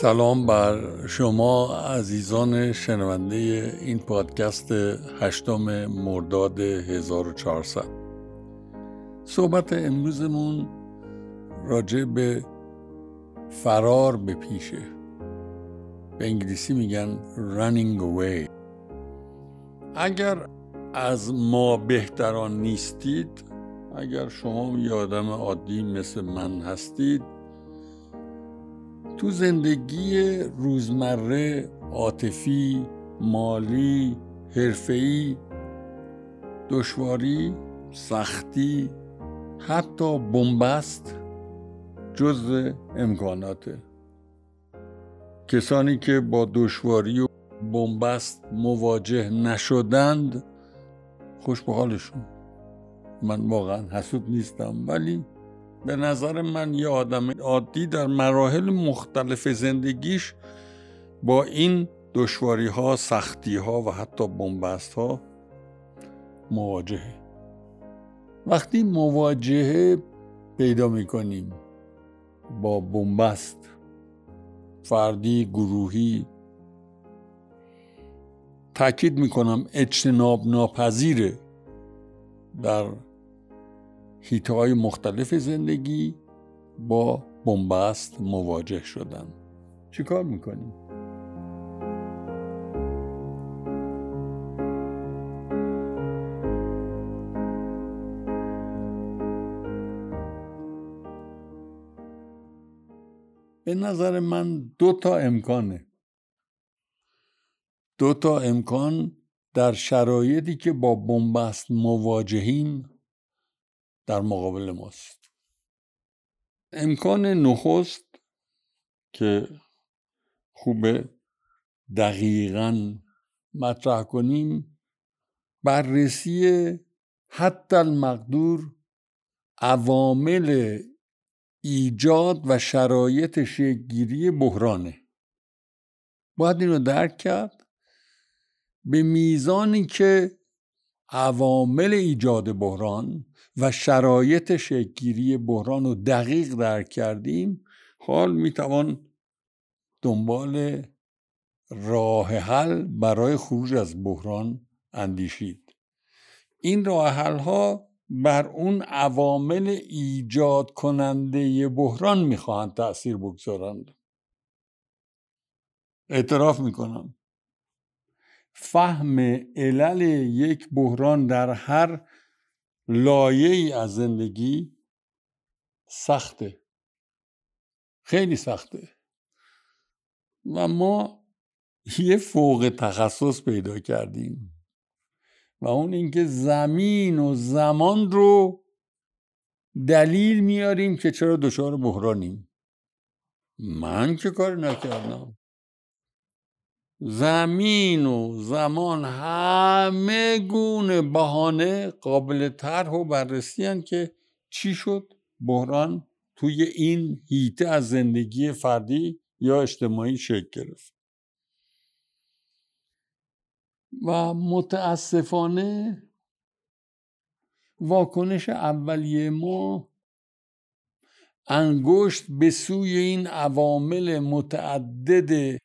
سلام بر شما عزیزان شنونده این پادکست هشتم مرداد 1400 صحبت امروزمون راجع به فرار به پیشه به انگلیسی میگن running away. اگر از ما بهتران نیستید اگر شما یه آدم عادی مثل من هستید تو زندگی روزمره عاطفی مالی حرفه‌ای دشواری سختی حتی بنبست جز امکاناته کسانی که با دشواری و بنبست مواجه نشدند خوش به حالشون من واقعا حسود نیستم ولی به نظر من یه آدم عادی در مراحل مختلف زندگیش با این دشواری ها سختی ها و حتی بنبست ها مواجهه. وقتی مواجهه پیدا می‌کنیم با بنبست فردی گروهی تاکید می‌کنم اجتناب ناپذیره در هیته های مختلف زندگی با بنبست مواجه شدن چیکار می‌کنیم؟ به نظر من دو تا امکانه دو تا امکان در شرایطی که با بنبست مواجهیم در مقابل ماست. امکان نخست که خوبه دقیقا مطرح کنیم بررسی حتی المقدور عوامل ایجاد و شرایط شکلگیری بحرانه. باید اینو درک کرد به میزانی که عوامل ایجاد بحران و شرایط شکلگیری بحران رو دقیق درک کردیم حال می‌توان دنبال راه حل برای خروج از بحران اندیشید. این راه حل ها بر اون عوامل ایجاد کننده بحران می‌خواهند تأثیر بگذارند. اعتراف می‌کنم. فهم علل یک بحران در هر لایه ای از زندگی سخته. خیلی سخته. و ما یه فوق تخصص پیدا کردیم. و اون اینکه زمین و زمان رو دلیل میاریم که چرا دچار بحرانیم. من که کار نکردم؟ زمین و زمان همه گونه بهانه قابل طرح و بررسی که چی شد؟ بحران توی این هیته از زندگی فردی یا اجتماعی شکل گرفت. و متاسفانه واکنش اولیه ما انگشت به سوی این عوامل متعدد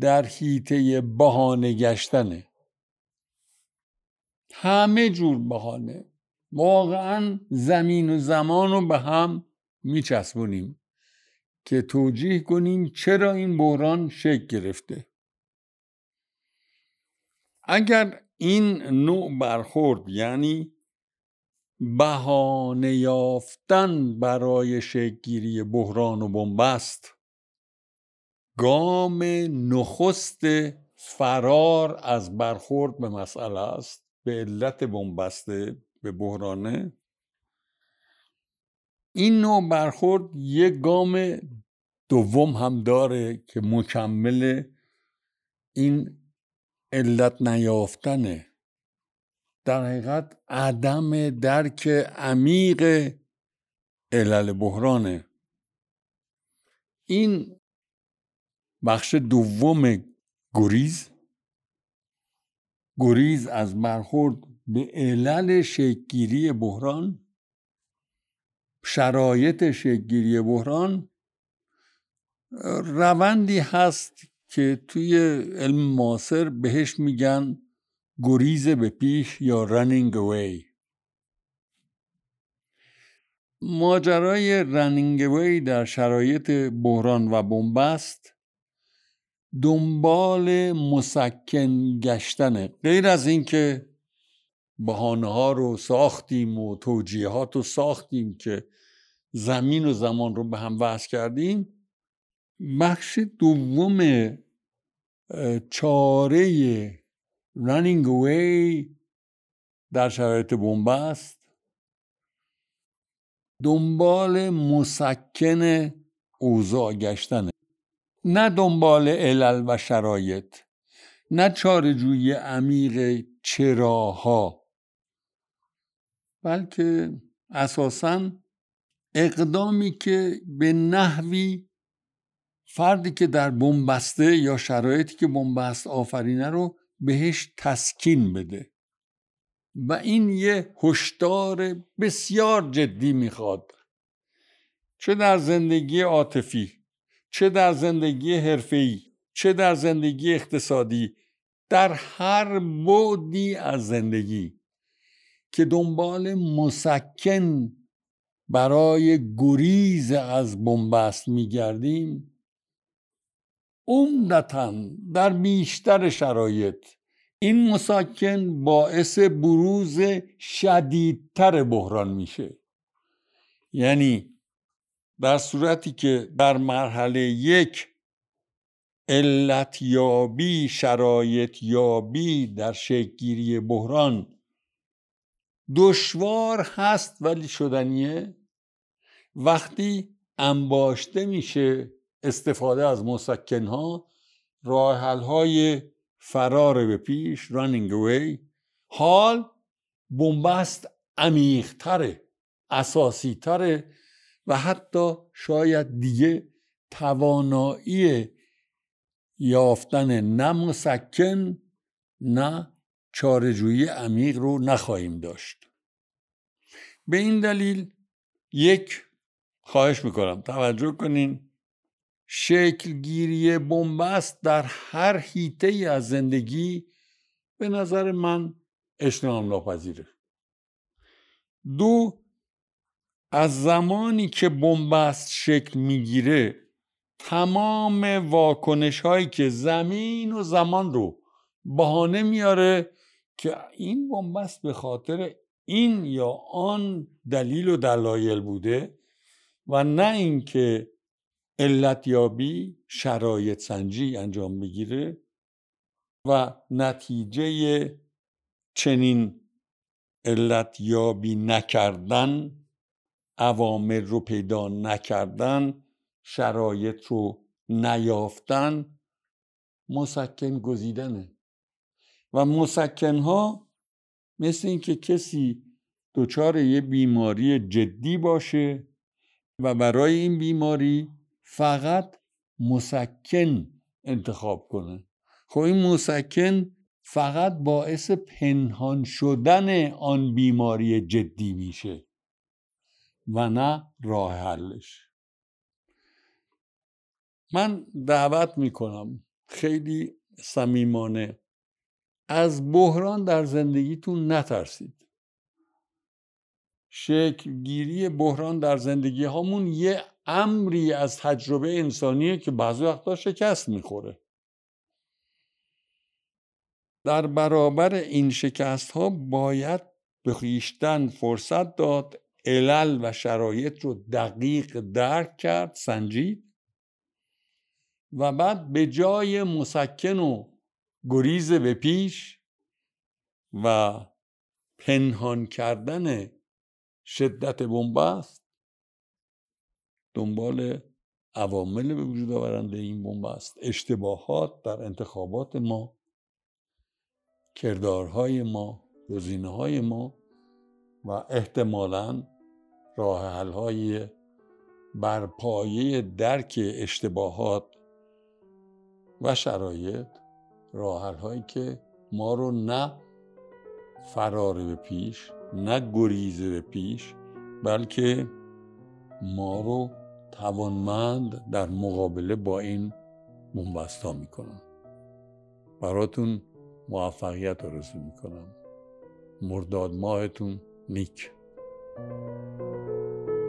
در حیطه بهانه گشتنه همه جور بهانه. واقعا زمین و زمان رو به هم میچسبونیم که توجیه کنیم چرا این بحران شکل گرفته. اگر این نوع برخورد یعنی بهانه یافتن برای شکلگیری بحران و بنبست گام نخست فرار از برخورد به مسئله است به علت بنبسته به بحرانه. این نوع برخورد یک گام دوم هم داره که مکمل این علت نیافتنه. در حقیقت عدم درک عمیق علل بحرانه. این بخش دوم گریز. گریز از برخورد به علل شکگیری بحران شرایط شکگیری بحران روندی هست که توی علم معاصر بهش میگن گریز به پیش یا running away. ماجرای رنینگ اوی در شرایط بحران و بنبست دنبال مسکن گشتنه غیر از اینکه بهانه ها رو ساختیم و توجیهات رو ساختیم که زمین و زمان رو به هم وصل کردیم بخش دوم چاره running away در شرایط بنبست. دنبال مسکن اوضاع گشتنه نه دنبال علل و شرایط نه چارجوی عمیق چراها بلکه اساسا اقدامی که به نحوی فردی که در بنبسته یا شرایطی که بنبست آفرینه رو بهش تسکین بده. و این یه هشدار بسیار جدی می‌خواد. چه در زندگی عاطفی چه در زندگی حرفه‌ای چه در زندگی اقتصادی در هر بودی از زندگی که دنبال مسکن برای گریز از بنبست میگردیم عمدتا در بیشتر شرایط این مساکن باعث بروز شدیدتر بحران میشه. یعنی در صورتی که در مرحله یک علت یابی شرایط یابی در شکلگیری بحران دشوار هست ولی شدنیه. وقتی انباشته میشه استفاده از مسکنها راه های فرار به پیش running away حال بنبست عمیقتره و حتی شاید دیگه توانایی یافتن نه مسکن نه چارجویی عمیق رو نخواهیم داشت. به این دلیل یک خواهش می‌کنم توجه کنین شکلگیری بنبست در هر حیطه ای از زندگی به نظر من اجتناب ناپذیره دو از زمانی که بنبست شکل می‌گیره تمام واکنش هایی که زمین و زمان رو بهانه میاره که این بنبست به خاطر این یا آن دلیل و دلایل بوده و نه اینکه علتیابی شرایط سنجی انجام بگیره و نتیجه چنین علتیابی نکردن عوامل رو پیدا نکردن شرایط رو نیافتن مسکن گزیدنه. و مسکن ها مثل اینکه کسی دچار یه بیماری جدی باشه و برای این بیماری فقط مسکن انتخاب کنه. خب این مسکن فقط باعث پنهان شدن آن بیماری جدی میشه. و نه راه حلش. من دعوت می‌کنم خیلی صمیمانه از بحران در زندگیتون نترسید. شکلگیری بحران در زندگی هامون یه امری از تجربه انسانیه که بعضی وقتا شکست می‌خوره. در برابر این شکست ها باید به خیشتن فرصت داد علل و شرایط رو دقیق درک کرد سنجید. و بعد به جای مسکن و گریز به پیش و پنهان کردن شدت بنبست دنبال عوامل به وجود آورنده این بنبست. اشتباهات در انتخابات ما کردارهای ما گزینه های ما و احتمالا راه حل های بر پایه درک اشتباهات و شرایط راه هایی که ما رو نه فرار به پیش نه گریز به پیش بلکه ما رو توانمند در مقابله با این بنبستا می‌کنن. براتون موفقیت آرزو می‌کنم. مرداد ماهتون نیک. Thank you.